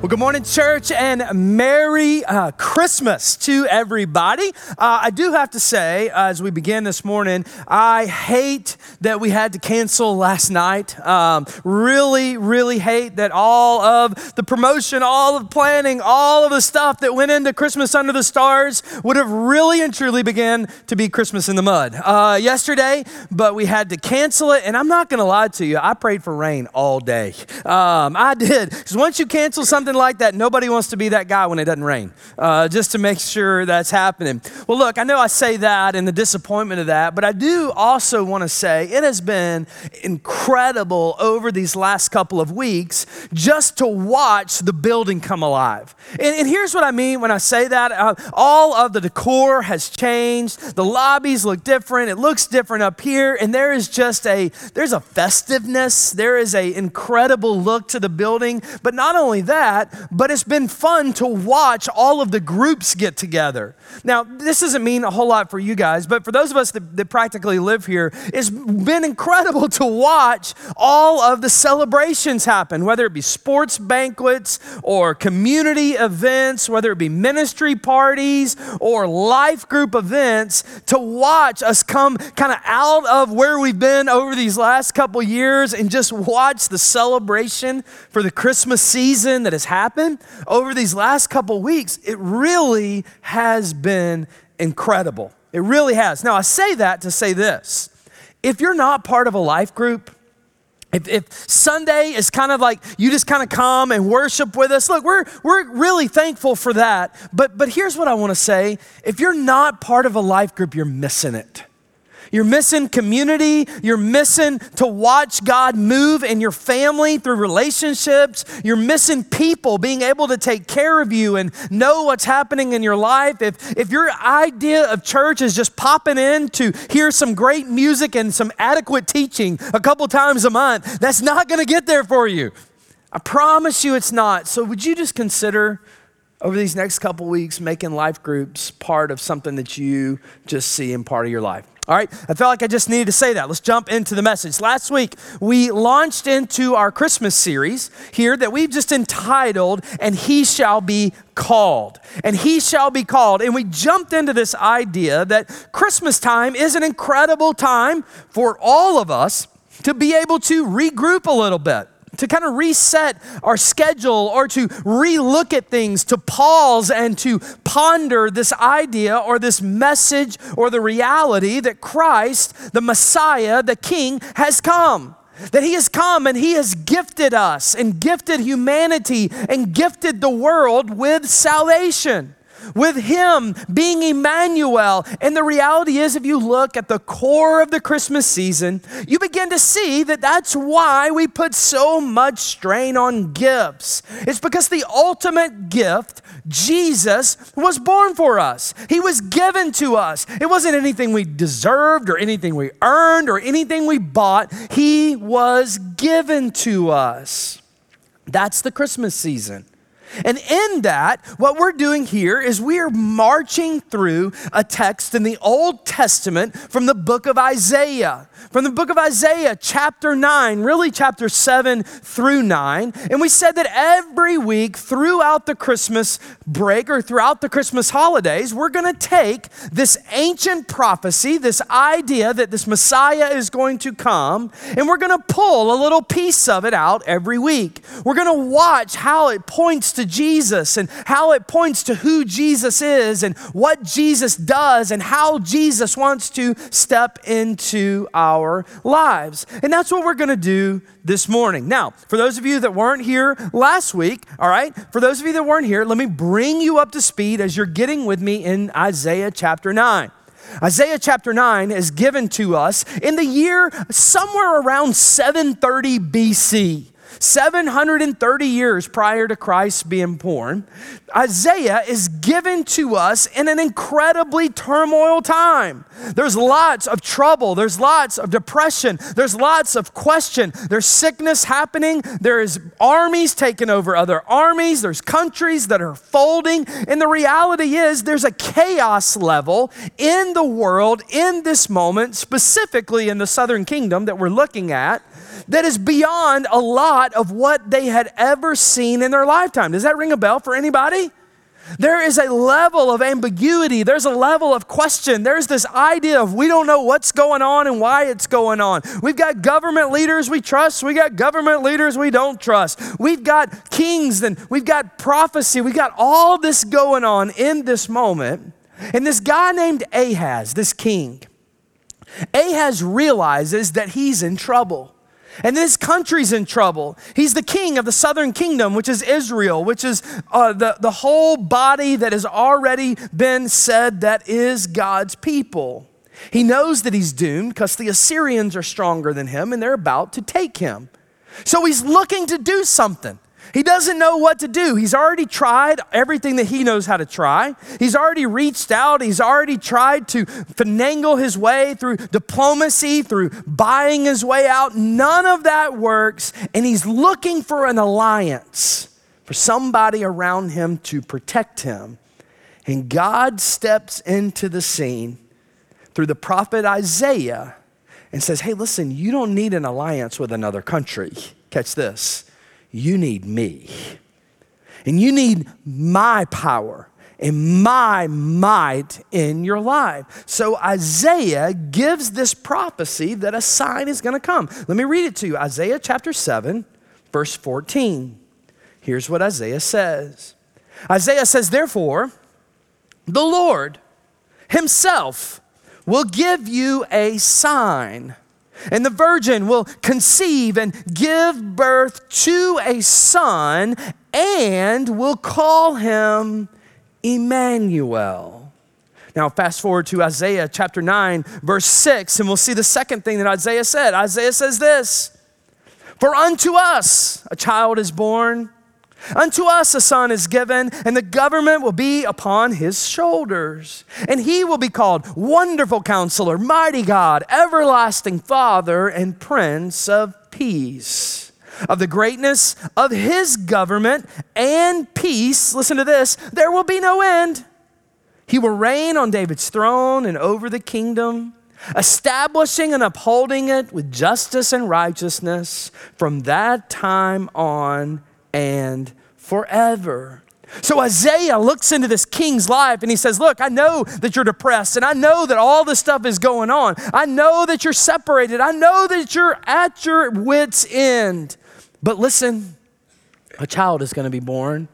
Well, good morning, church, and Merry uh, Christmas to everybody. Uh, I do have to say, uh, as we begin this morning, I hate that we had to cancel last night. Um, really, really hate that all of the promotion, all of the planning, all of the stuff that went into Christmas under the stars would have really and truly began to be Christmas in the mud uh, yesterday, but we had to cancel it. And I'm not going to lie to you, I prayed for rain all day. Um, I did. Because once you cancel something, something like that, nobody wants to be that guy when it doesn't rain, uh, just to make sure that's happening. Well, look, I know I say that and the disappointment of that, but I do also want to say it has been incredible over these last couple of weeks just to watch the building come alive. And, and here's what I mean when I say that. Uh, all of the decor has changed, the lobbies look different, it looks different up here, and there is just a there's a festiveness, there is a incredible look to the building, but not only that, that, but it's been fun to watch all of the groups get together. Now, this doesn't mean a whole lot for you guys, but for those of us that, that practically live here, it's been incredible to watch all of the celebrations happen, whether it be sports banquets or community events, whether it be ministry parties or life group events, to watch us come kind of out of where we've been over these last couple years and just watch the celebration for the Christmas season that has happened over these last couple weeks, it really has been incredible. It really has. Now, I say that to say this if you're not part of a life group, if, if, Sunday is kind of like you just kind of come and worship with us, look, we're, we're really thankful for that. But, but here's what I want to say if you're not part of a life group, you're missing it. You're missing community. You're missing to watch God move in your family through relationships. You're missing people being able to take care of you and know what's happening in your life. If, if your idea of church is just popping in to hear some great music and some adequate teaching a couple times a month, that's not going to get there for you. I promise you it's not. So, would you just consider over these next couple weeks making life groups part of something that you just see in part of your life? All right, I felt like I just needed to say that. Let's jump into the message. Last week, we launched into our Christmas series here that we've just entitled, And He Shall Be Called. And He Shall Be Called. And we jumped into this idea that Christmas time is an incredible time for all of us to be able to regroup a little bit to kind of reset our schedule or to relook at things, to pause and to ponder this idea or this message or the reality that Christ, the Messiah, the King, has come. That he has come and he has gifted us and gifted humanity and gifted the world with salvation with Him being Emmanuel. And the reality is, if you look at the core of the Christmas season, you begin to see that that's why we put so much strain on gifts. It's because the ultimate gift, Jesus, was born for us, He was given to us. It wasn't anything we deserved or anything we earned or anything we bought, He was given to us. That's the Christmas season. And in that, what we're doing here is we are marching through a text in the Old Testament from the book of Isaiah. From the book of Isaiah, chapter 9, really chapter 7 through 9. And we said that every week throughout the Christmas break or throughout the Christmas holidays, we're going to take this ancient prophecy, this idea that this Messiah is going to come, and we're going to pull a little piece of it out every week. We're going to watch how it points to Jesus and how it points to who Jesus is and what Jesus does and how Jesus wants to step into our lives. And that's what we're going to do this morning. Now, for those of you that weren't here last week, all right, for those of you that weren't here, let me bring you up to speed as you're getting with me in Isaiah chapter 9. Isaiah chapter 9 is given to us in the year somewhere around 730 BC. 730 years prior to Christ being born, Isaiah is given to us in an incredibly turmoil time. There's lots of trouble, there's lots of depression, there's lots of question, there's sickness happening, there is armies taking over other armies, there's countries that are folding, and the reality is there's a chaos level in the world in this moment, specifically in the southern kingdom that we're looking at that is beyond a lot of what they had ever seen in their lifetime. Does that ring a bell for anybody? There is a level of ambiguity. There's a level of question. There's this idea of we don't know what's going on and why it's going on. We've got government leaders we trust. We got government leaders we don't trust. We've got kings and we've got prophecy. We've got all this going on in this moment. And this guy named Ahaz, this king, Ahaz realizes that he's in trouble. And this country's in trouble. He's the king of the southern kingdom, which is Israel, which is uh, the, the whole body that has already been said that is God's people. He knows that he's doomed because the Assyrians are stronger than him and they're about to take him. So he's looking to do something. He doesn't know what to do. He's already tried everything that he knows how to try. He's already reached out. He's already tried to finagle his way through diplomacy, through buying his way out. None of that works. And he's looking for an alliance, for somebody around him to protect him. And God steps into the scene through the prophet Isaiah and says, Hey, listen, you don't need an alliance with another country. Catch this you need me. And you need my power and my might in your life. So Isaiah gives this prophecy that a sign is going to come. Let me read it to you Isaiah chapter 7, verse 14. Here's what Isaiah says Isaiah says, Therefore, the Lord himself will give you a sign. And the virgin will conceive and give birth to a son and will call him Emmanuel. Now, fast forward to Isaiah chapter 9, verse 6, and we'll see the second thing that Isaiah said. Isaiah says this For unto us a child is born Unto us a son is given, and the government will be upon his shoulders. And he will be called Wonderful Counselor, Mighty God, Everlasting Father, and Prince of Peace. Of the greatness of his government and peace, listen to this, there will be no end. He will reign on David's throne and over the kingdom, establishing and upholding it with justice and righteousness from that time on and forever. So Isaiah looks into this king's life and he says, Look, I know that you're depressed and I know that all this stuff is going on. I know that you're separated. I know that you're at your wits' end. But listen, a child is going to be born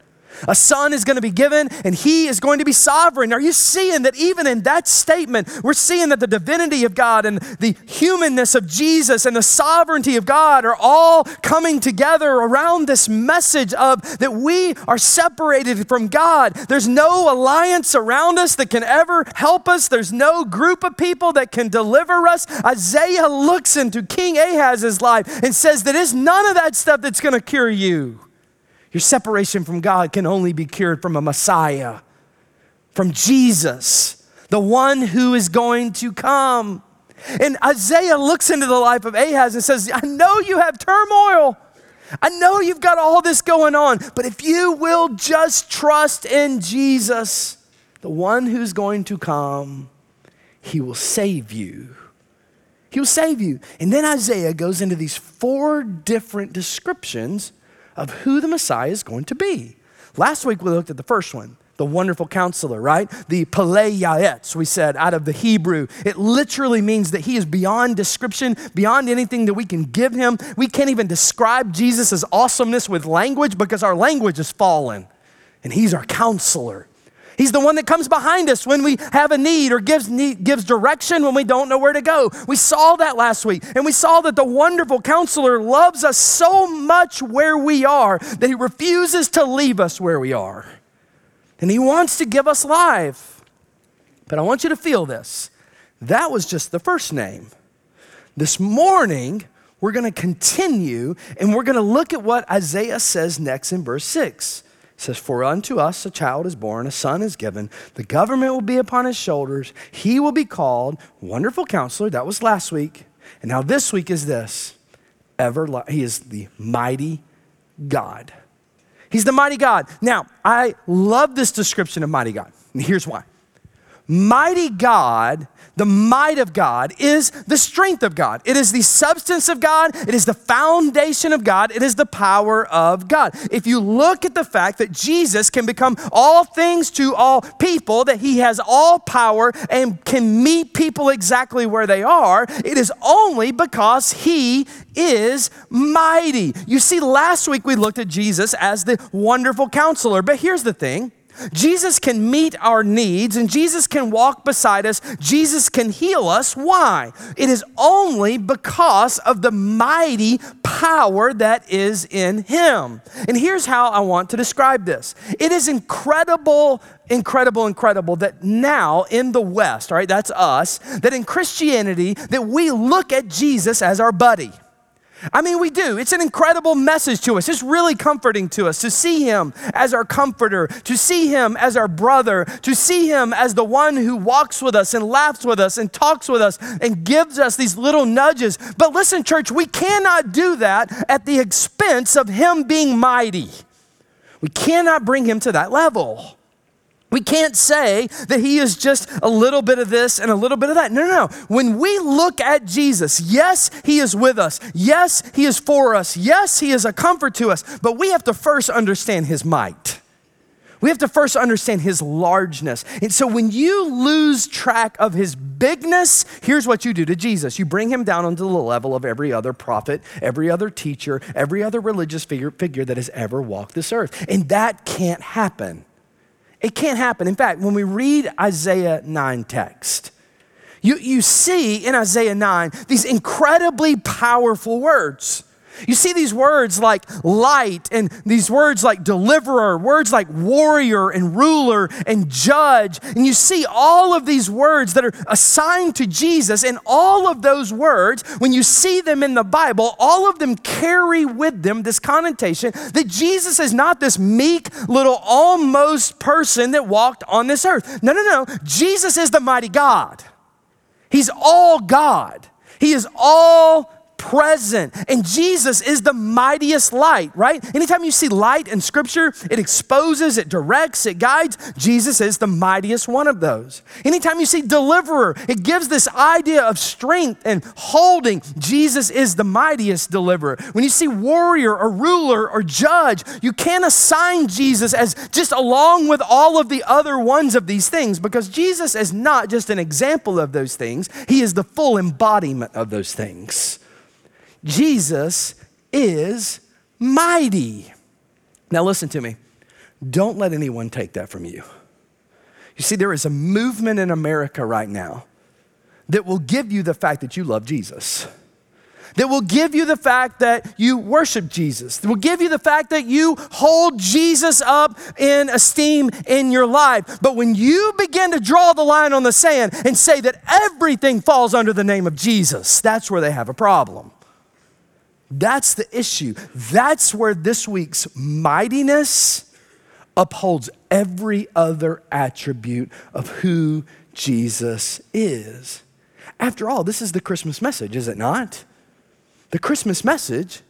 a son is going to be given and he is going to be sovereign. Are you seeing that even in that statement, we're seeing that the divinity of God and the humanness of Jesus and the sovereignty of God are all coming together around this message of that we are separated from God. There's no alliance around us that can ever help us, there's no group of people that can deliver us. Isaiah looks into King Ahaz's life and says that it's none of that stuff that's going to cure you. Your separation from God can only be cured from a Messiah, from Jesus, the one who is going to come. And Isaiah looks into the life of Ahaz and says, I know you have turmoil. I know you've got all this going on, but if you will just trust in Jesus, the one who's going to come, he will save you. He will save you. And then Isaiah goes into these four different descriptions of who the Messiah is going to be. Last week we looked at the first one, the wonderful counselor, right? The Pele we said, out of the Hebrew. It literally means that he is beyond description, beyond anything that we can give him. We can't even describe Jesus' awesomeness with language because our language is fallen. And he's our counselor. He's the one that comes behind us when we have a need or gives, need, gives direction when we don't know where to go. We saw that last week. And we saw that the wonderful counselor loves us so much where we are that he refuses to leave us where we are. And he wants to give us life. But I want you to feel this. That was just the first name. This morning, we're going to continue and we're going to look at what Isaiah says next in verse 6. It says, For unto us a child is born, a son is given. The government will be upon his shoulders. He will be called Wonderful Counselor. That was last week. And now this week is this ever, he is the mighty God. He's the mighty God. Now, I love this description of mighty God. And here's why. Mighty God the might of God is the strength of God. It is the substance of God. It is the foundation of God. It is the power of God. If you look at the fact that Jesus can become all things to all people, that he has all power and can meet people exactly where they are, it is only because he is mighty. You see, last week we looked at Jesus as the wonderful counselor, but here's the thing Jesus can meet our needs and Jesus can walk beside us. Jesus can heal us. Why? It is only because of the mighty power that is in Him. And here's how I want to describe this it is incredible, incredible, incredible that now in the West, all right, that's us, that in Christianity, that we look at Jesus as our buddy. I mean, we do. It's an incredible message to us. It's really comforting to us to see him as our comforter, to see him as our brother, to see him as the one who walks with us and laughs with us and talks with us and gives us these little nudges. But listen, church, we cannot do that at the expense of him being mighty. We cannot bring him to that level. We can't say that he is just a little bit of this and a little bit of that. No, no, no. When we look at Jesus, yes, he is with us. Yes, he is for us. Yes, he is a comfort to us. But we have to first understand his might. We have to first understand his largeness. And so when you lose track of his bigness, here's what you do to Jesus you bring him down onto the level of every other prophet, every other teacher, every other religious figure, figure that has ever walked this earth. And that can't happen. It can't happen. In fact, when we read Isaiah 9 text, you, you see in Isaiah 9 these incredibly powerful words. You see these words like light and these words like deliverer, words like warrior and ruler and judge. And you see all of these words that are assigned to Jesus. And all of those words, when you see them in the Bible, all of them carry with them this connotation that Jesus is not this meek little almost person that walked on this earth. No, no, no. Jesus is the mighty God. He's all God. He is all present. And Jesus is the mightiest light, right? Anytime you see light in scripture, it exposes, it directs, it guides. Jesus is the mightiest one of those. Anytime you see deliverer, it gives this idea of strength and holding. Jesus is the mightiest deliverer. When you see warrior or ruler or judge, you can't assign Jesus as just along with all of the other ones of these things because Jesus is not just an example of those things, he is the full embodiment of those things. Jesus is mighty. Now, listen to me. Don't let anyone take that from you. You see, there is a movement in America right now that will give you the fact that you love Jesus that will give you the fact that you worship Jesus, that will give you the fact that you hold Jesus up in esteem in your life. But when you begin to draw the line on the sand and say that everything falls under the name of Jesus, that's where they have a problem. That's the issue. That's where this week's mightiness upholds every other attribute of who Jesus is. After all, this is the Christmas message, is it not? The Christmas message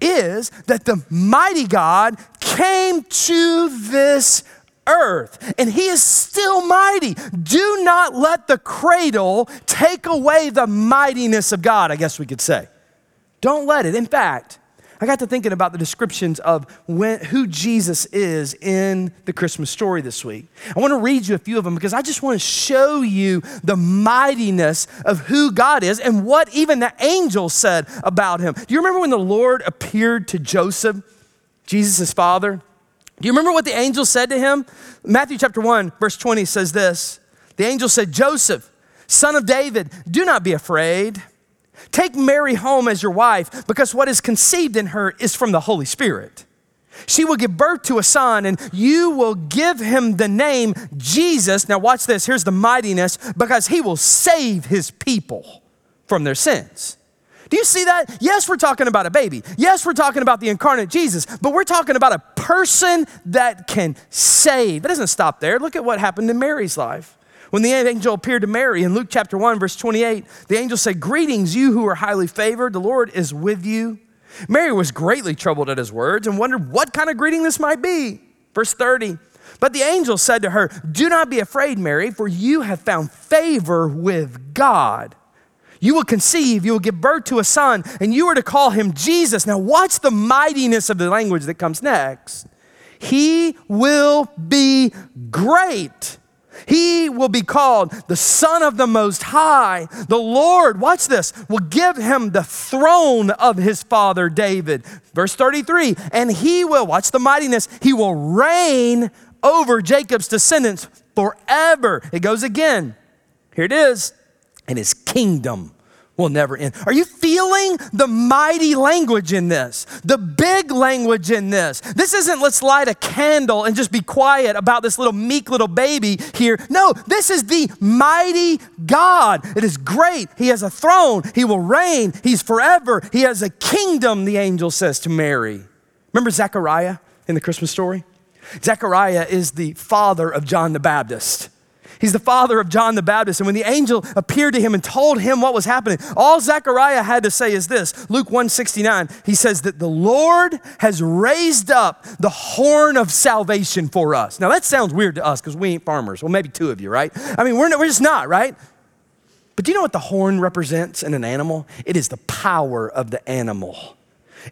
is that the mighty God came to this earth and he is still mighty. Do not let the cradle take away the mightiness of God, I guess we could say. Don't let it. In fact, I got to thinking about the descriptions of when, who Jesus is in the Christmas story this week. I want to read you a few of them because I just want to show you the mightiness of who God is and what even the angels said about him. Do you remember when the Lord appeared to Joseph, Jesus' father? Do you remember what the angel said to him? Matthew chapter 1, verse 20 says this The angel said, Joseph, son of David, do not be afraid Take Mary home as your wife because what is conceived in her is from the Holy Spirit. She will give birth to a son, and you will give him the name Jesus. Now, watch this. Here's the mightiness because he will save his people from their sins. Do you see that? Yes, we're talking about a baby. Yes, we're talking about the incarnate Jesus, but we're talking about a person that can save. It doesn't stop there. Look at what happened in Mary's life. When the angel appeared to Mary in Luke chapter 1, verse 28, the angel said, Greetings, you who are highly favored, the Lord is with you. Mary was greatly troubled at his words and wondered what kind of greeting this might be. Verse 30, but the angel said to her, Do not be afraid, Mary, for you have found favor with God. You will conceive, you will give birth to a son, and you are to call him Jesus. Now, watch the mightiness of the language that comes next. He will be great. He will be called the Son of the Most High. The Lord, watch this, will give him the throne of his father David. Verse 33 and he will, watch the mightiness, he will reign over Jacob's descendants forever. It goes again. Here it is and his kingdom will never end. Are you feeling the mighty language in this? The big language in this? This isn't let's light a candle and just be quiet about this little meek little baby here. No, this is the mighty God. It is great. He has a throne, He will reign, He's forever. He has a kingdom, the angel says to Mary. Remember Zechariah in the Christmas story? Zechariah is the father of John the Baptist. He's the father of John the Baptist. And when the angel appeared to him and told him what was happening, all Zechariah had to say is this Luke 169, he says that the Lord has raised up the horn of salvation for us. Now that sounds weird to us because we ain't farmers. Well, maybe two of you, right? I mean, we're, we're just not, right? But do you know what the horn represents in an animal? It is the power of the animal.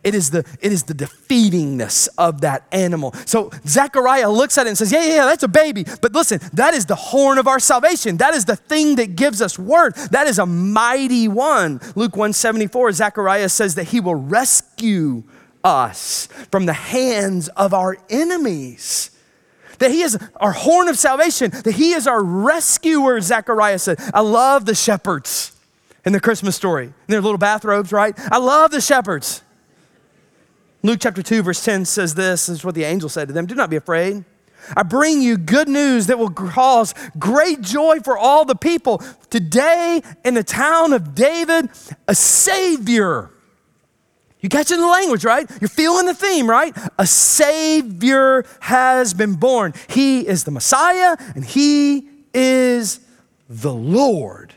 It is the it is the defeatingness of that animal. So Zechariah looks at it and says, "Yeah, yeah, that's a baby." But listen, that is the horn of our salvation. That is the thing that gives us worth. That is a mighty one. Luke 174, Zechariah says that he will rescue us from the hands of our enemies. That he is our horn of salvation, that he is our rescuer, Zechariah said. I love the shepherds in the Christmas story. In their little bathrobes, right? I love the shepherds. Luke chapter 2, verse 10 says this, this is what the angel said to them Do not be afraid. I bring you good news that will cause great joy for all the people. Today, in the town of David, a Savior. You catching the language, right? You're feeling the theme, right? A Savior has been born. He is the Messiah and He is the Lord.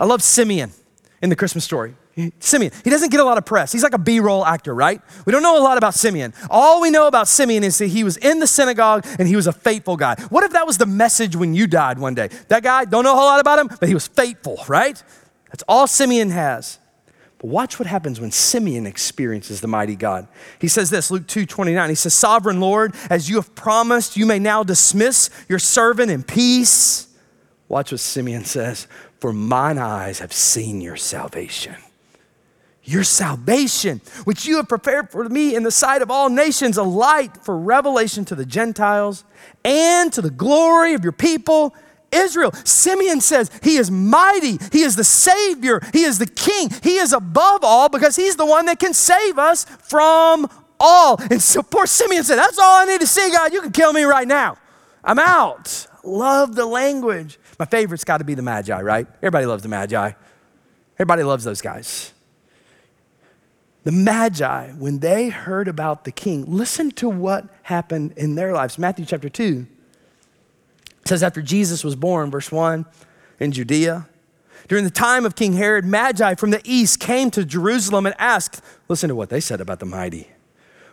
I love Simeon in the Christmas story. Simeon, he doesn't get a lot of press. He's like a B roll actor, right? We don't know a lot about Simeon. All we know about Simeon is that he was in the synagogue and he was a faithful guy. What if that was the message when you died one day? That guy, don't know a whole lot about him, but he was faithful, right? That's all Simeon has. But watch what happens when Simeon experiences the mighty God. He says this, Luke 2 29. He says, Sovereign Lord, as you have promised, you may now dismiss your servant in peace. Watch what Simeon says, for mine eyes have seen your salvation your salvation, which you have prepared for me in the sight of all nations, a light for revelation to the Gentiles and to the glory of your people. Israel. Simeon says he is mighty. He is the Savior. He is the King. He is above all because he's the one that can save us from all. And so poor Simeon said, That's all I need to see, God. You can kill me right now. I'm out. Love the language. My favorite's got to be the Magi, right? Everybody loves the Magi. Everybody loves those guys. The Magi, when they heard about the king, listen to what happened in their lives. Matthew chapter 2 says, After Jesus was born, verse 1, in Judea, during the time of King Herod, Magi from the east came to Jerusalem and asked, Listen to what they said about the mighty.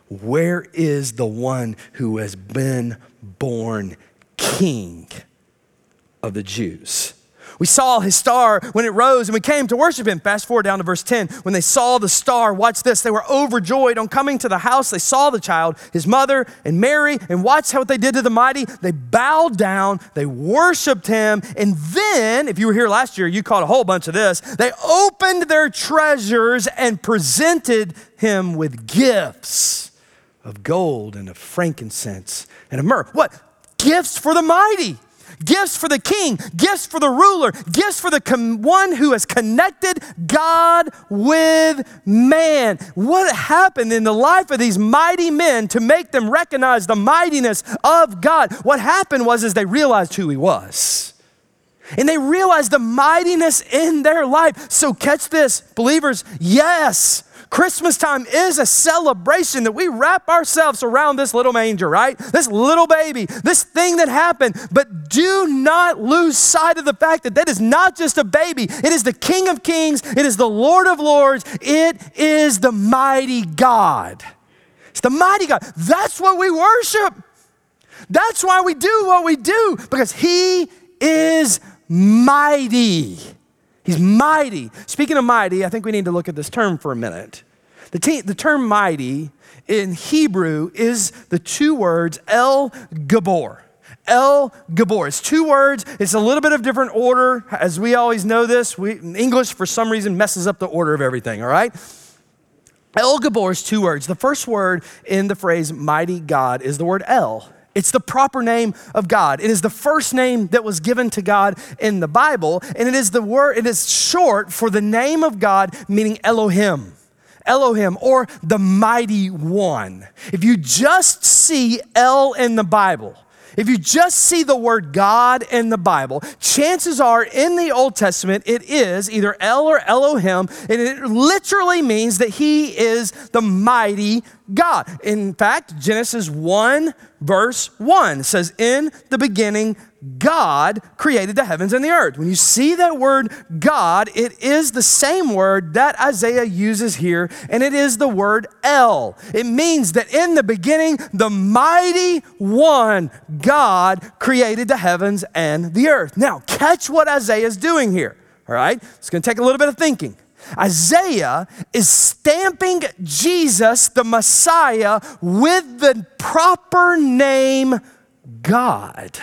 Where is the one who has been born king of the Jews? We saw his star when it rose and we came to worship him. Fast forward down to verse 10. When they saw the star, watch this, they were overjoyed on coming to the house. They saw the child, his mother, and Mary, and watch how what they did to the mighty. They bowed down, they worshiped him, and then, if you were here last year, you caught a whole bunch of this. They opened their treasures and presented him with gifts of gold and of frankincense and of myrrh. What? Gifts for the mighty gifts for the king, gifts for the ruler, gifts for the com- one who has connected God with man. What happened in the life of these mighty men to make them recognize the mightiness of God? What happened was is they realized who he was. And they realized the mightiness in their life. So, catch this, believers, yes, Christmas time is a celebration that we wrap ourselves around this little manger, right? This little baby, this thing that happened. But do not lose sight of the fact that that is not just a baby, it is the King of Kings, it is the Lord of Lords, it is the mighty God. It's the mighty God. That's what we worship. That's why we do what we do, because He is mighty. He's mighty. Speaking of mighty, I think we need to look at this term for a minute. The, the term mighty in Hebrew is the two words El Gibor. El Gibor. It's two words. It's a little bit of different order. As we always know this, we, English for some reason messes up the order of everything, all right? El Gibor is two words. The first word in the phrase mighty God is the word El. It's the proper name of God. It is the first name that was given to God in the Bible, and it is the word, it is short for the name of God, meaning Elohim. Elohim or the mighty one. If you just see El in the Bible, if you just see the word God in the Bible, chances are in the Old Testament it is either El or Elohim, and it literally means that he is the mighty God. In fact, Genesis 1, verse 1 says, In the beginning, God created the heavens and the earth. When you see that word God, it is the same word that Isaiah uses here, and it is the word El. It means that in the beginning, the mighty one, God, created the heavens and the earth. Now, catch what Isaiah is doing here, all right? It's gonna take a little bit of thinking. Isaiah is stamping Jesus, the Messiah, with the proper name God.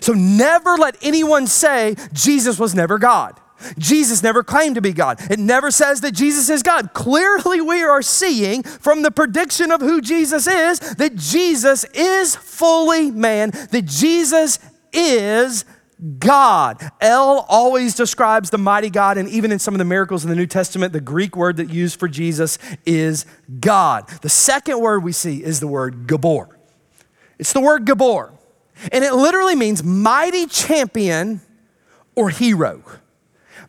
So never let anyone say Jesus was never God. Jesus never claimed to be God. It never says that Jesus is God. Clearly, we are seeing from the prediction of who Jesus is that Jesus is fully man, that Jesus is God. El always describes the mighty God, and even in some of the miracles in the New Testament, the Greek word that used for Jesus is God. The second word we see is the word Gibor. It's the word Gibor. And it literally means mighty champion or hero.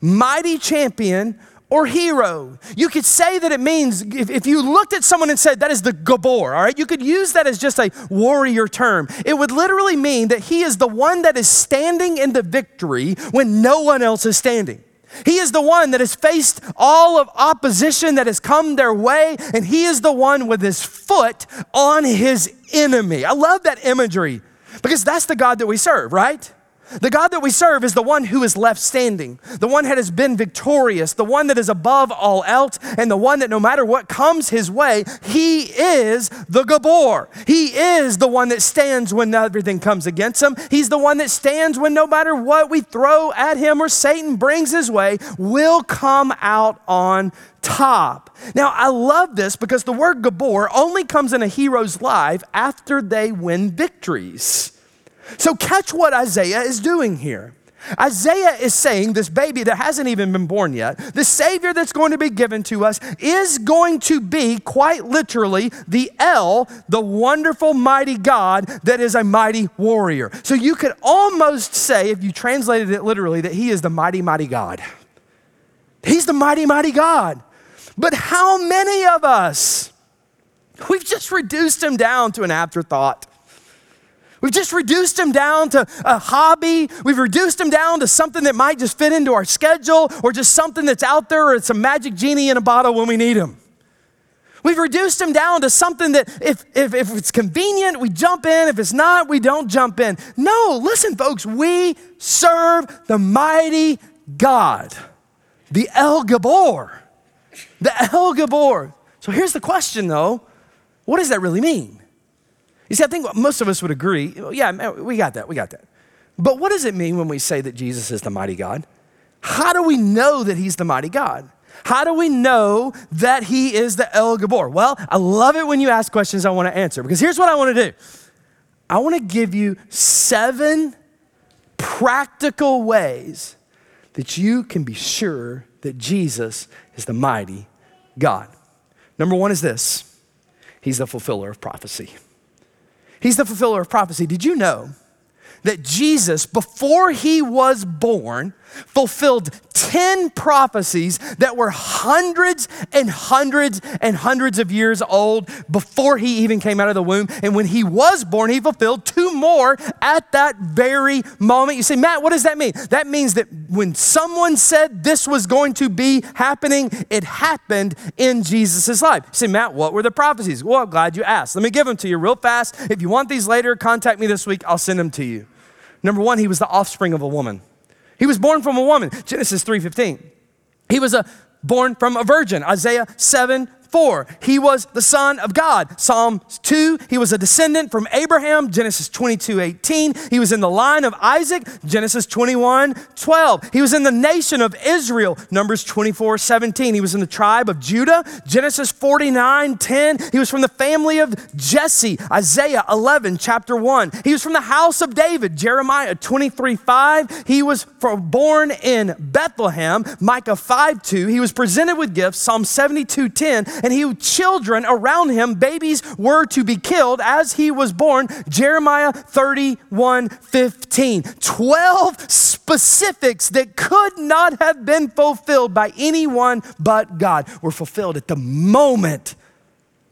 Mighty champion or hero. You could say that it means, if, if, you looked at someone and said, that is the Gibor, all right, you could use that as just a warrior term. It would literally mean that he is the one that is standing in the victory when no one else is standing. He is the one that has faced all of opposition that has come their way, and he is the one with his foot on his enemy. I love that imagery. Because that's the God that we serve, right? The God that we serve is the one who is left standing, the one that has been victorious, the one that is above all else, and the one that no matter what comes his way, he is the Gibor. He is the one that stands when everything comes against him. He's the one that stands when no matter what we throw at him or Satan brings his way, will come out on top. Now, I love this because the word Gibor only comes in a hero's life after they win victories. So, catch what Isaiah is doing here. Isaiah is saying this baby that hasn't even been born yet, the Savior that's going to be given to us, is going to be quite literally the El, the wonderful, mighty God that is a mighty warrior. So you could almost say, if you translated it literally, that he is the mighty, mighty God. He's the mighty, mighty God. But how many of us, we've just reduced him down to an afterthought? We've just reduced him down to a hobby. We've reduced him down to something that might just fit into our schedule or just something that's out there or it's a magic genie in a bottle when we need him. We've reduced him down to something that if, if, if it's convenient, we jump in. If it's not, we don't jump in. No, listen, folks, we serve the mighty God, the El Gibor. The El Gibor. So here's the question though what does that really mean? You see, I think most of us would agree yeah, we got that, we got that. But what does it mean when we say that Jesus is the mighty God? How do we know that he's the mighty God? How do we know that he is the El Gibor? Well, I love it when you ask questions I want to answer because here's what I want to do I want to give you seven practical ways that you can be sure that Jesus is the mighty God. Number one is this He's the fulfiller of prophecy. He's the fulfiller of prophecy. Did you know that Jesus, before he was born, fulfilled 10 prophecies that were hundreds and hundreds and hundreds of years old before he even came out of the womb. And when he was born, he fulfilled two more at that very moment. You say, Matt, what does that mean? That means that when someone said this was going to be happening, it happened in Jesus' life. You say, Matt, what were the prophecies? Well, I'm glad you asked. Let me give them to you real fast. If you want these later, contact me this week. I'll send them to you. Number one, he was the offspring of a woman. He was born from a woman, Genesis 3:15. He was a born from a virgin, Isaiah 7 4. He was the Son of God. Psalm 2, he was a descendant from Abraham, Genesis 22 18. He was in the line of Isaac, Genesis 21 12. He was in the nation of Israel, Numbers 24 17. He was in the tribe of Judah, Genesis 49 10. He was from the family of Jesse, Isaiah 11, chapter 1. He was from the house of David, Jeremiah 23 5. He was born in Bethlehem, Micah 5 2. He was presented with gifts, Psalm 72 10 and he children around him, babies were to be killed as he was born. Jeremiah 31 15. 12 specifics that could not have been fulfilled by anyone but God were fulfilled at the moment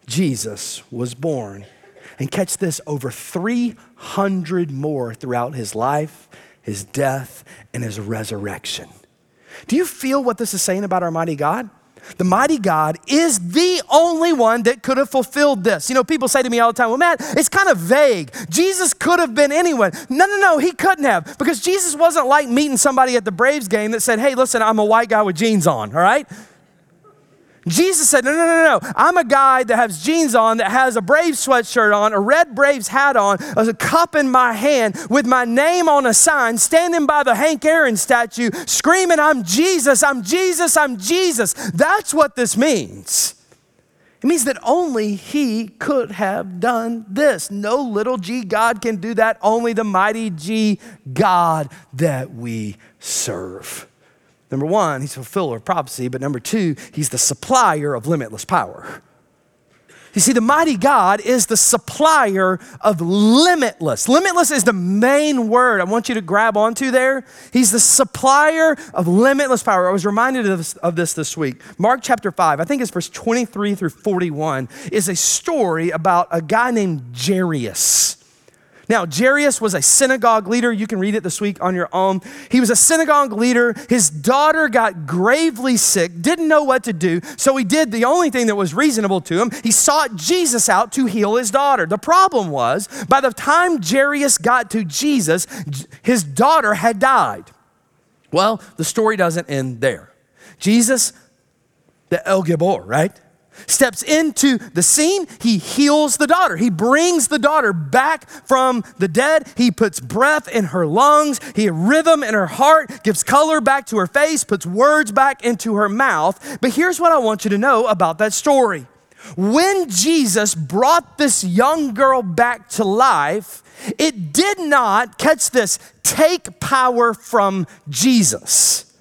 Jesus was born. And catch this over 300 more throughout his life, his death, and his resurrection. Do you feel what this is saying about our mighty God? The mighty God is the only one that could have fulfilled this. You know, people say to me all the time, well, Matt, it's kind of vague. Jesus could have been anyone. No, no, no, he couldn't have because Jesus wasn't like meeting somebody at the Braves game that said, hey, listen, I'm a white guy with jeans on, all right? Jesus said, No, no, no, no. I'm a guy that has jeans on, that has a Braves sweatshirt on, a red Braves hat on, a cup in my hand with my name on a sign, standing by the Hank Aaron statue, screaming, I'm Jesus, I'm Jesus, I'm Jesus. That's what this means. It means that only He could have done this. No little g God can do that, only the mighty G God that we serve. Number one, he's a fulfiller of prophecy, but number two, he's the supplier of limitless power. You see, the mighty God is the supplier of limitless. Limitless is the main word I want you to grab onto there. He's the supplier of limitless power. I was reminded of this, of this this week. Mark chapter 5, I think it's verse 23 through 41, is a story about a guy named Jairus. Now, Jairus was a synagogue leader. You can read it this week on your own. He was a synagogue leader. His daughter got gravely sick, didn't know what to do. So he did the only thing that was reasonable to him. He sought Jesus out to heal his daughter. The problem was, by the time Jairus got to Jesus, his daughter had died. Well, the story doesn't end there. Jesus, the El Gibor, right? Steps into the scene. He heals the daughter. He brings the daughter back from the dead. He puts breath in her lungs. He rhythm in her heart, gives color back to her face, puts words back into her mouth. But here's what I want you to know about that story. When Jesus brought this young girl back to life, it did not, catch this, take power from Jesus.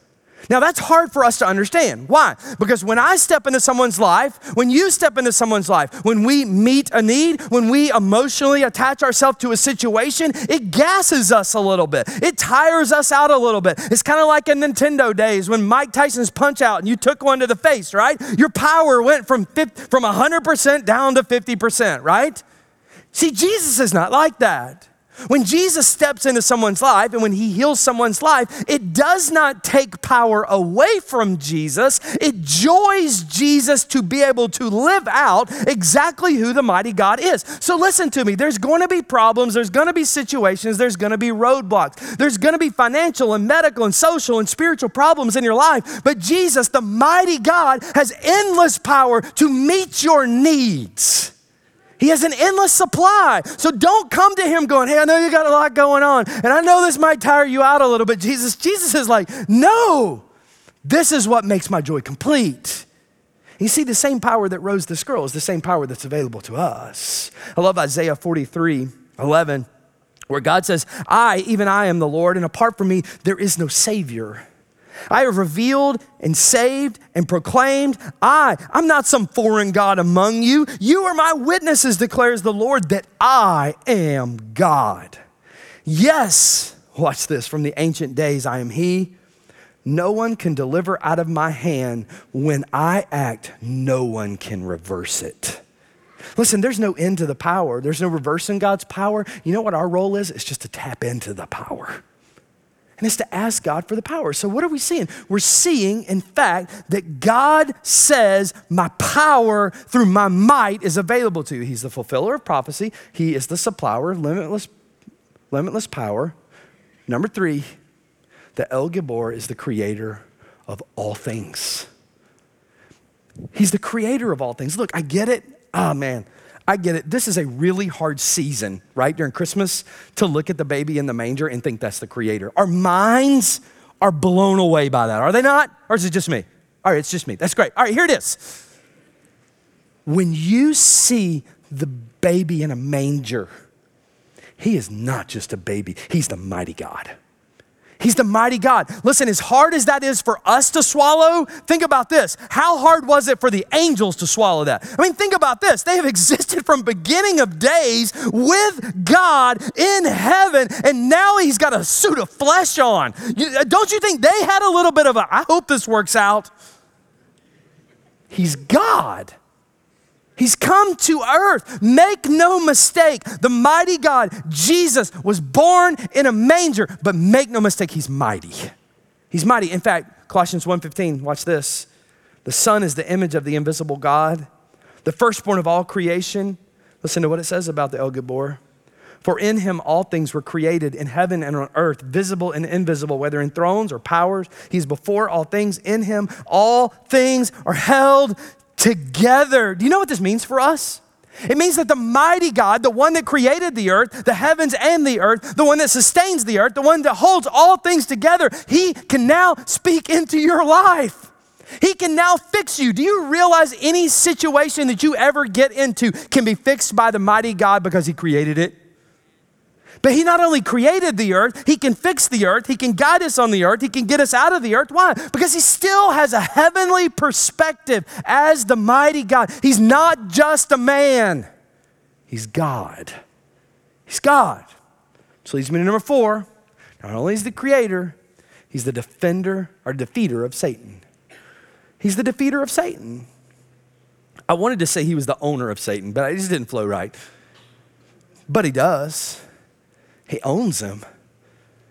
Now, that's hard for us to understand. Why? Because when I step into someone's life, when you step into someone's life, when we meet a need, when we emotionally attach ourselves to a situation, it gasses us a little bit. It tires us out a little bit. It's kind of like in Nintendo days when Mike Tyson's punch out and you took one to the face, right? Your power went from, 50, from 100% down to 50%, right? See, Jesus is not like that. When Jesus steps into someone's life and when he heals someone's life, it does not take power away from Jesus. It joys Jesus to be able to live out exactly who the mighty God is. So listen to me. There's going to be problems, there's going to be situations, there's going to be roadblocks. There's going to be financial and medical and social and spiritual problems in your life. But Jesus, the mighty God, has endless power to meet your needs. He has an endless supply. So don't come to him going, Hey, I know you got a lot going on, and I know this might tire you out a little bit. Jesus, Jesus is like, No, this is what makes my joy complete. You see, the same power that rose this girl is the same power that's available to us. I love Isaiah 43 11, where God says, I, even I, am the Lord, and apart from me, there is no Savior. I have revealed and saved and proclaimed, I, I'm not some foreign God among you. You are my witnesses, declares the Lord, that I am God. Yes, watch this, from the ancient days, I am He. No one can deliver out of my hand. When I act, no one can reverse it. Listen, there's no end to the power. There's no reversing God's power. You know what our role is? It's just to tap into the power. And it's to ask God for the power. So, what are we seeing? We're seeing, in fact, that God says, My power through my might is available to you. He's the fulfiller of prophecy, He is the supplier of limitless, limitless power. Number three, the El Gibor is the creator of all things. He's the creator of all things. Look, I get it. Ah, oh, man. I get it. This is a really hard season, right, during Christmas to look at the baby in the manger and think that's the creator. Our minds are blown away by that, are they not? Or is it just me? All right, it's just me. That's great. All right, here it is. When you see the baby in a manger, he is not just a baby, he's the mighty God. He's the mighty God. Listen, as hard as that is for us to swallow, think about this. How hard was it for the angels to swallow that? I mean, think about this. They have existed from beginning of days with God in heaven, and now he's got a suit of flesh on. Uh, don't you think they had a little bit of a, I hope this works out? He's God. He's come to earth. Make no mistake, the mighty God, Jesus, was born in a manger, but make no mistake, he's mighty. He's mighty. In fact, Colossians 1:15, watch this. The Son is the image of the invisible God, the firstborn of all creation. Listen to what it says about the El Gibor. For in him all things were created in heaven and on earth, visible and invisible, whether in thrones or powers. He's before all things. In him all things are held together. Do you know what this means for us? It means that the mighty God, the one that created the earth, the heavens and the earth, the one that sustains the earth, the one that holds all things together, he can now speak into your life. He can now fix you. Do you realize any situation that you ever get into can be fixed by the mighty God because he created it? But he not only created the earth, he can fix the earth, he can guide us on the earth, he can get us out of the earth. Why? Because he still has a heavenly perspective as the mighty God. He's not just a man, he's God. He's God. So leads me to number four. Not only is the creator, he's the defender or defeater of Satan. He's the defeater of Satan. I wanted to say he was the owner of Satan, but it just didn't flow right. But he does. He owns them.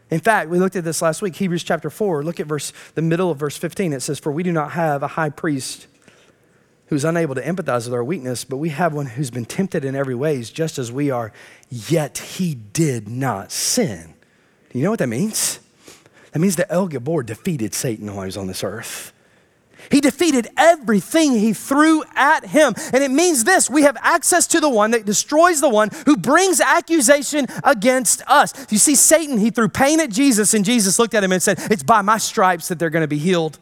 In fact, we looked at this last week, Hebrews chapter 4. Look at verse the middle of verse 15. It says, "For we do not have a high priest who's unable to empathize with our weakness, but we have one who's been tempted in every ways just as we are, yet he did not sin." Do you know what that means? That means that El Gibor defeated Satan while he was on this earth. He defeated everything he threw at him. And it means this we have access to the one that destroys the one who brings accusation against us. You see, Satan, he threw pain at Jesus, and Jesus looked at him and said, It's by my stripes that they're going to be healed.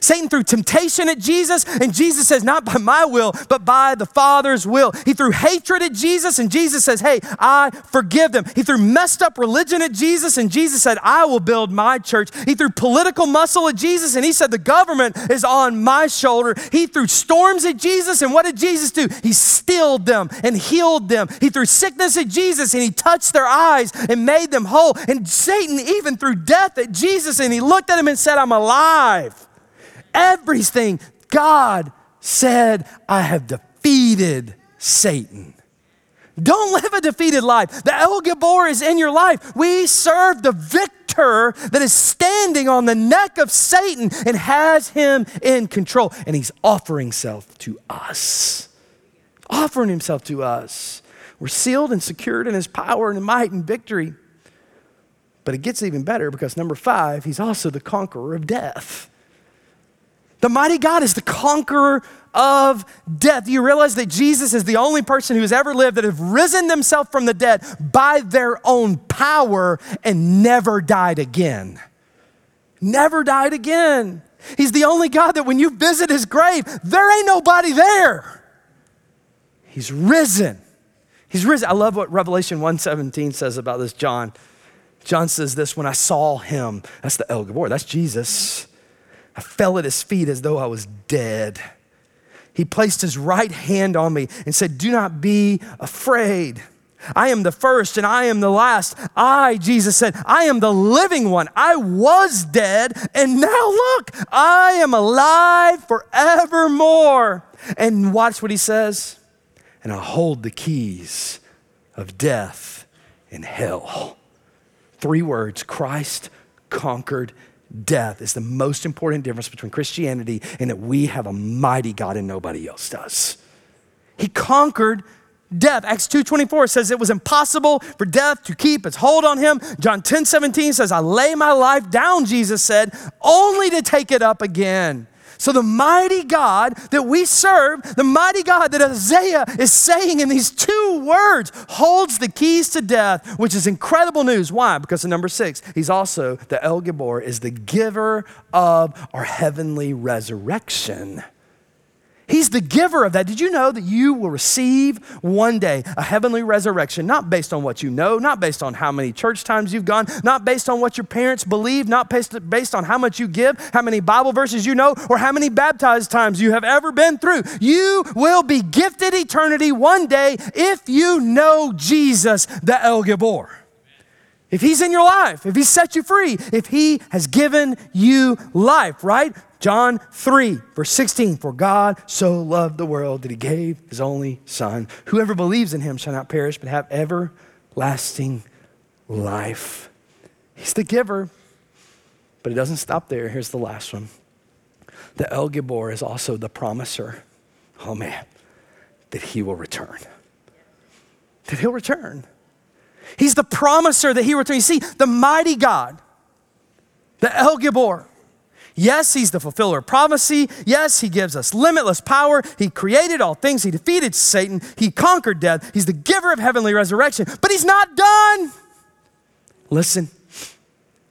Satan threw temptation at Jesus, and Jesus says, Not by my will, but by the Father's will. He threw hatred at Jesus, and Jesus says, Hey, I forgive them. He threw messed up religion at Jesus, and Jesus said, I will build my church. He threw political muscle at Jesus, and he said, The government is on my shoulder. He threw storms at Jesus, and what did Jesus do? He stilled them and healed them. He threw sickness at Jesus, and he touched their eyes and made them whole. And Satan even threw death at Jesus, and he looked at him and said, I'm alive everything, God said, I have defeated Satan. Don't live a defeated life. The El Gibor is in your life. We serve the victor that is standing on the neck of Satan and has him in control. And he's offering himself to us. Offering himself to us. We're sealed and secured in his power and might and victory. But it gets even better because number five, he's also the conqueror of death. The mighty God is the conqueror of death. You realize that Jesus is the only person who has ever lived that have risen themselves from the dead by their own power and never died again. Never died again. He's the only God that when you visit his grave, there ain't nobody there. He's risen. He's risen. I love what Revelation 1:17 says about this John. John says this when I saw him, that's the El Gibor, that's Jesus. I fell at his feet as though I was dead. He placed his right hand on me and said, Do not be afraid. I am the first and I am the last. I, Jesus said, I am the living one. I was dead, and now look, I am alive forevermore. And watch what he says. And I hold the keys of death and hell. Three words Christ conquered death is the most important difference between Christianity and that we have a mighty God and nobody else does. He conquered death. Acts 2.24 says it was impossible for death to keep its hold on him. John 10, 17 says, I lay my life down, Jesus said, only to take it up again. So, the mighty God that we serve, the mighty God that Isaiah is saying in these two words, holds the keys to death, which is incredible news. Why? Because of number six, he's also the El Gibor, is the giver of our heavenly resurrection. He's the giver of that. Did you know that you will receive one day a heavenly resurrection, not based on what you know, not based on how many church times you've gone, not based on what your parents believe, not based, on how much you give, how many Bible verses you know, or how many baptized times you have ever been through? You will be gifted eternity one day if you know Jesus, the El Gibor. If he's in your life, if he set you free, if he has given you life, right? John 3, verse 16 For God so loved the world that he gave his only Son. Whoever believes in him shall not perish, but have everlasting life. He's the giver, but it doesn't stop there. Here's the last one. The El Gibor is also the promiser. Oh man, that he will return. That he'll return. He's the promiser that he will return. You see, the mighty God, the El Gibor, Yes, he's the fulfiller of prophecy. Yes, he gives us limitless power. He created all things. He defeated Satan. He conquered death. He's the giver of heavenly resurrection. But he's not done. Listen,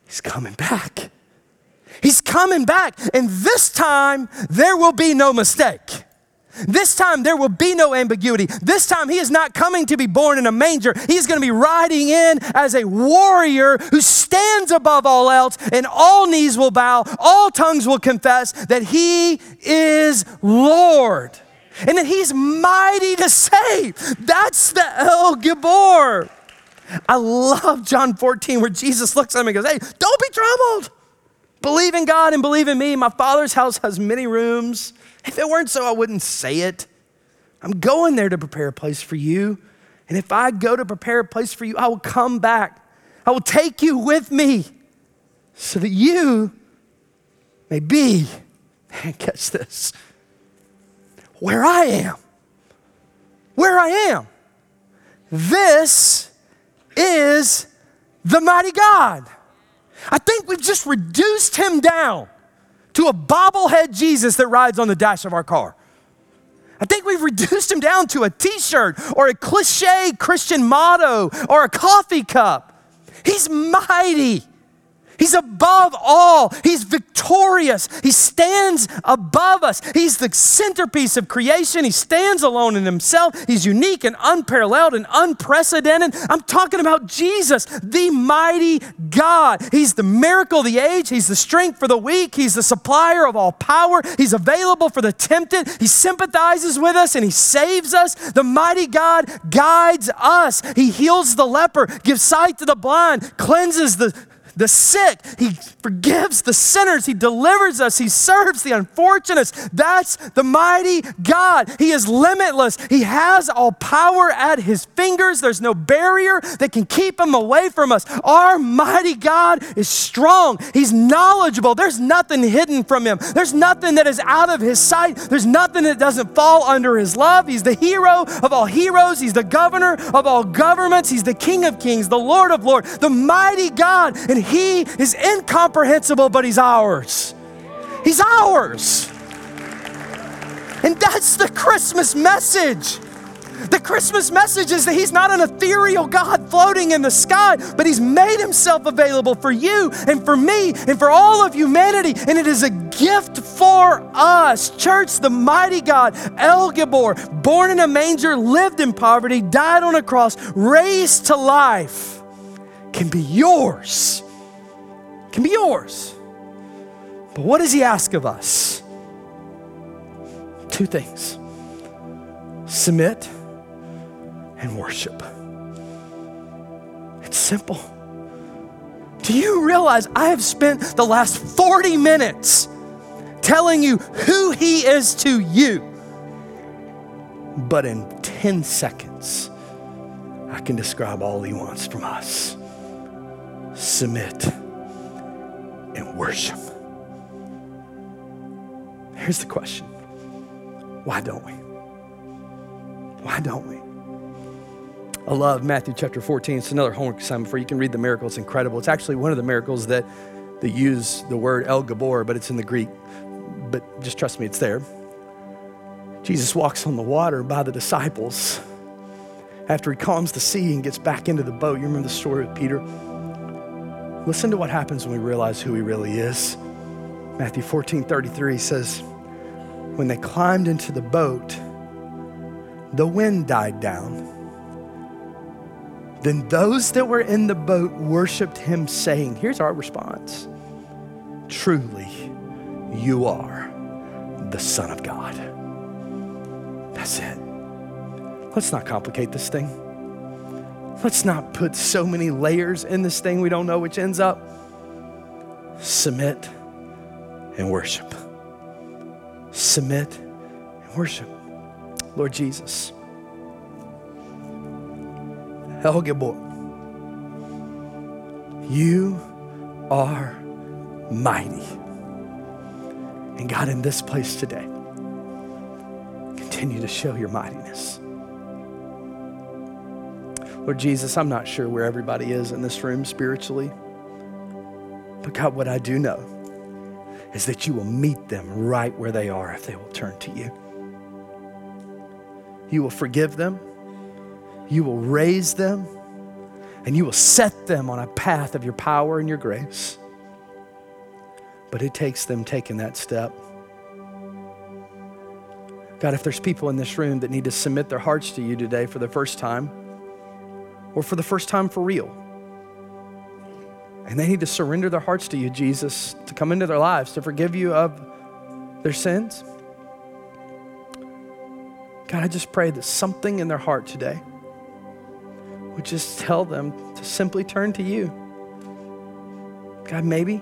he's coming back. He's coming back. And this time, there will be no mistake. This time there will be no ambiguity. This time he is not coming to be born in a manger. He's going to be riding in as a warrior who stands above all else, and all knees will bow, all tongues will confess that he is Lord and that he's mighty to save. That's the El Gibor. I love John 14 where Jesus looks at him and goes, Hey, don't be troubled. Believe in God and believe in me. My Father's house has many rooms. If it weren't so, I wouldn't say it. I'm going there to prepare a place for you. And if I go to prepare a place for you, I will come back. I will take you with me so that you may be, and catch this, where I am. Where I am. This is the mighty God. I think we've just reduced him down to a bobblehead Jesus that rides on the dash of our car. I think we've reduced him down to a t shirt or a cliche Christian motto or a coffee cup. He's mighty. He's above all. He's victorious. He stands above us. He's the centerpiece of creation. He stands alone in himself. He's unique and unparalleled and unprecedented. I'm talking about Jesus, the mighty God. He's the miracle of the age. He's the strength for the weak. He's the supplier of all power. He's available for the tempted. He sympathizes with us and he saves us. The mighty God guides us. He heals the leper, gives sight to the blind, cleanses the the sick. He forgives the sinners. He delivers us. He serves the unfortunates. That's the mighty God. He is limitless. He has all power at his fingers. There's no barrier that can keep him away from us. Our mighty God is strong. He's knowledgeable. There's nothing hidden from him. There's nothing that is out of his sight. There's nothing that doesn't fall under his love. He's the hero of all heroes. He's the governor of all governments. He's the king of kings, the lord of lords, the mighty God. And he is incomprehensible, but He's ours. He's ours. And that's the Christmas message. The Christmas message is that He's not an ethereal God floating in the sky, but He's made Himself available for you and for me and for all of humanity. And it is a gift for us. Church, the mighty God, El Gibor, born in a manger, lived in poverty, died on a cross, raised to life, can be yours can be yours. But what does he ask of us? Two things submit and worship. It's simple. Do you realize I have spent the last 40 minutes telling you who He is to you? But in 10 seconds, I can describe all He wants from us submit and worship. Here's the question why don't we? Why don't we? I love Matthew chapter 14. It's another homework assignment for you. You can read the miracle. It's incredible. It's actually one of the miracles that, that use the word El Gibor, but it's in the Greek. But just trust me, it's there. Jesus walks on the water by the disciples after he calms the sea and gets back into the boat. You remember the story with Peter? Listen to what happens when we realize who he really is. Matthew 14 33 says, When they climbed into the boat, the wind died down. Then those that were in the boat worshiped him, saying, Here's our response Truly, you are the Son of God. That's it. Let's not complicate this thing. Let's not put so many layers in this thing we don't know which ends up. Submit and worship. Submit and worship. Lord Jesus. El Gibor. You are mighty. And God, in this place today, continue to show your mightiness. Lord Jesus, I'm not sure where everybody is in this room spiritually. But God, what I do know is that you will meet them right where they are if they will turn to you. You will forgive them, you will raise them, and you will set them on a path of your power and your grace. But it takes them taking that step. God, if there's people in this room that need to submit their hearts to you today for the first time, or for the first time for real. And they need to surrender their hearts to you, Jesus, to come into their lives, to forgive you of their sins. God, I just pray that something in their heart today would just tell them to simply turn to you. God, maybe,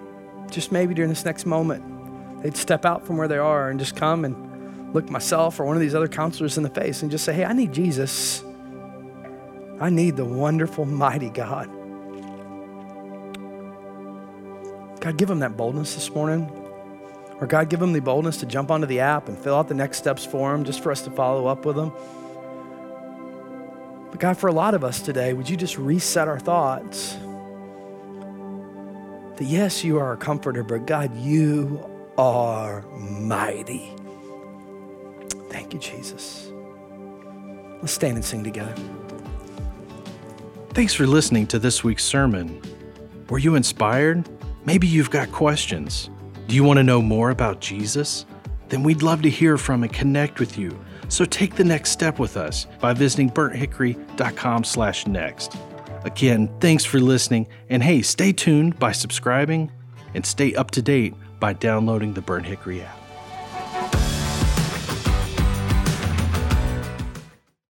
just maybe during this next moment, they'd step out from where they are and just come and look myself or one of these other counselors in the face and just say, Hey, I need Jesus. I need the wonderful, mighty God. God, give them that boldness this morning. Or God, give them the boldness to jump onto the app and fill out the next steps for them just for us to follow up with them. But God, for a lot of us today, would you just reset our thoughts? That yes, you are a comforter, but God, you are mighty. Thank you, Jesus. Let's stand and sing together. Thanks for listening to this week's sermon. Were you inspired? Maybe you've got questions. Do you want to know more about Jesus? Then we'd love to hear from and connect with you. So take the next step with us by visiting burnthickory.com/next. Again, thanks for listening, and hey, stay tuned by subscribing and stay up to date by downloading the Burnt Hickory app.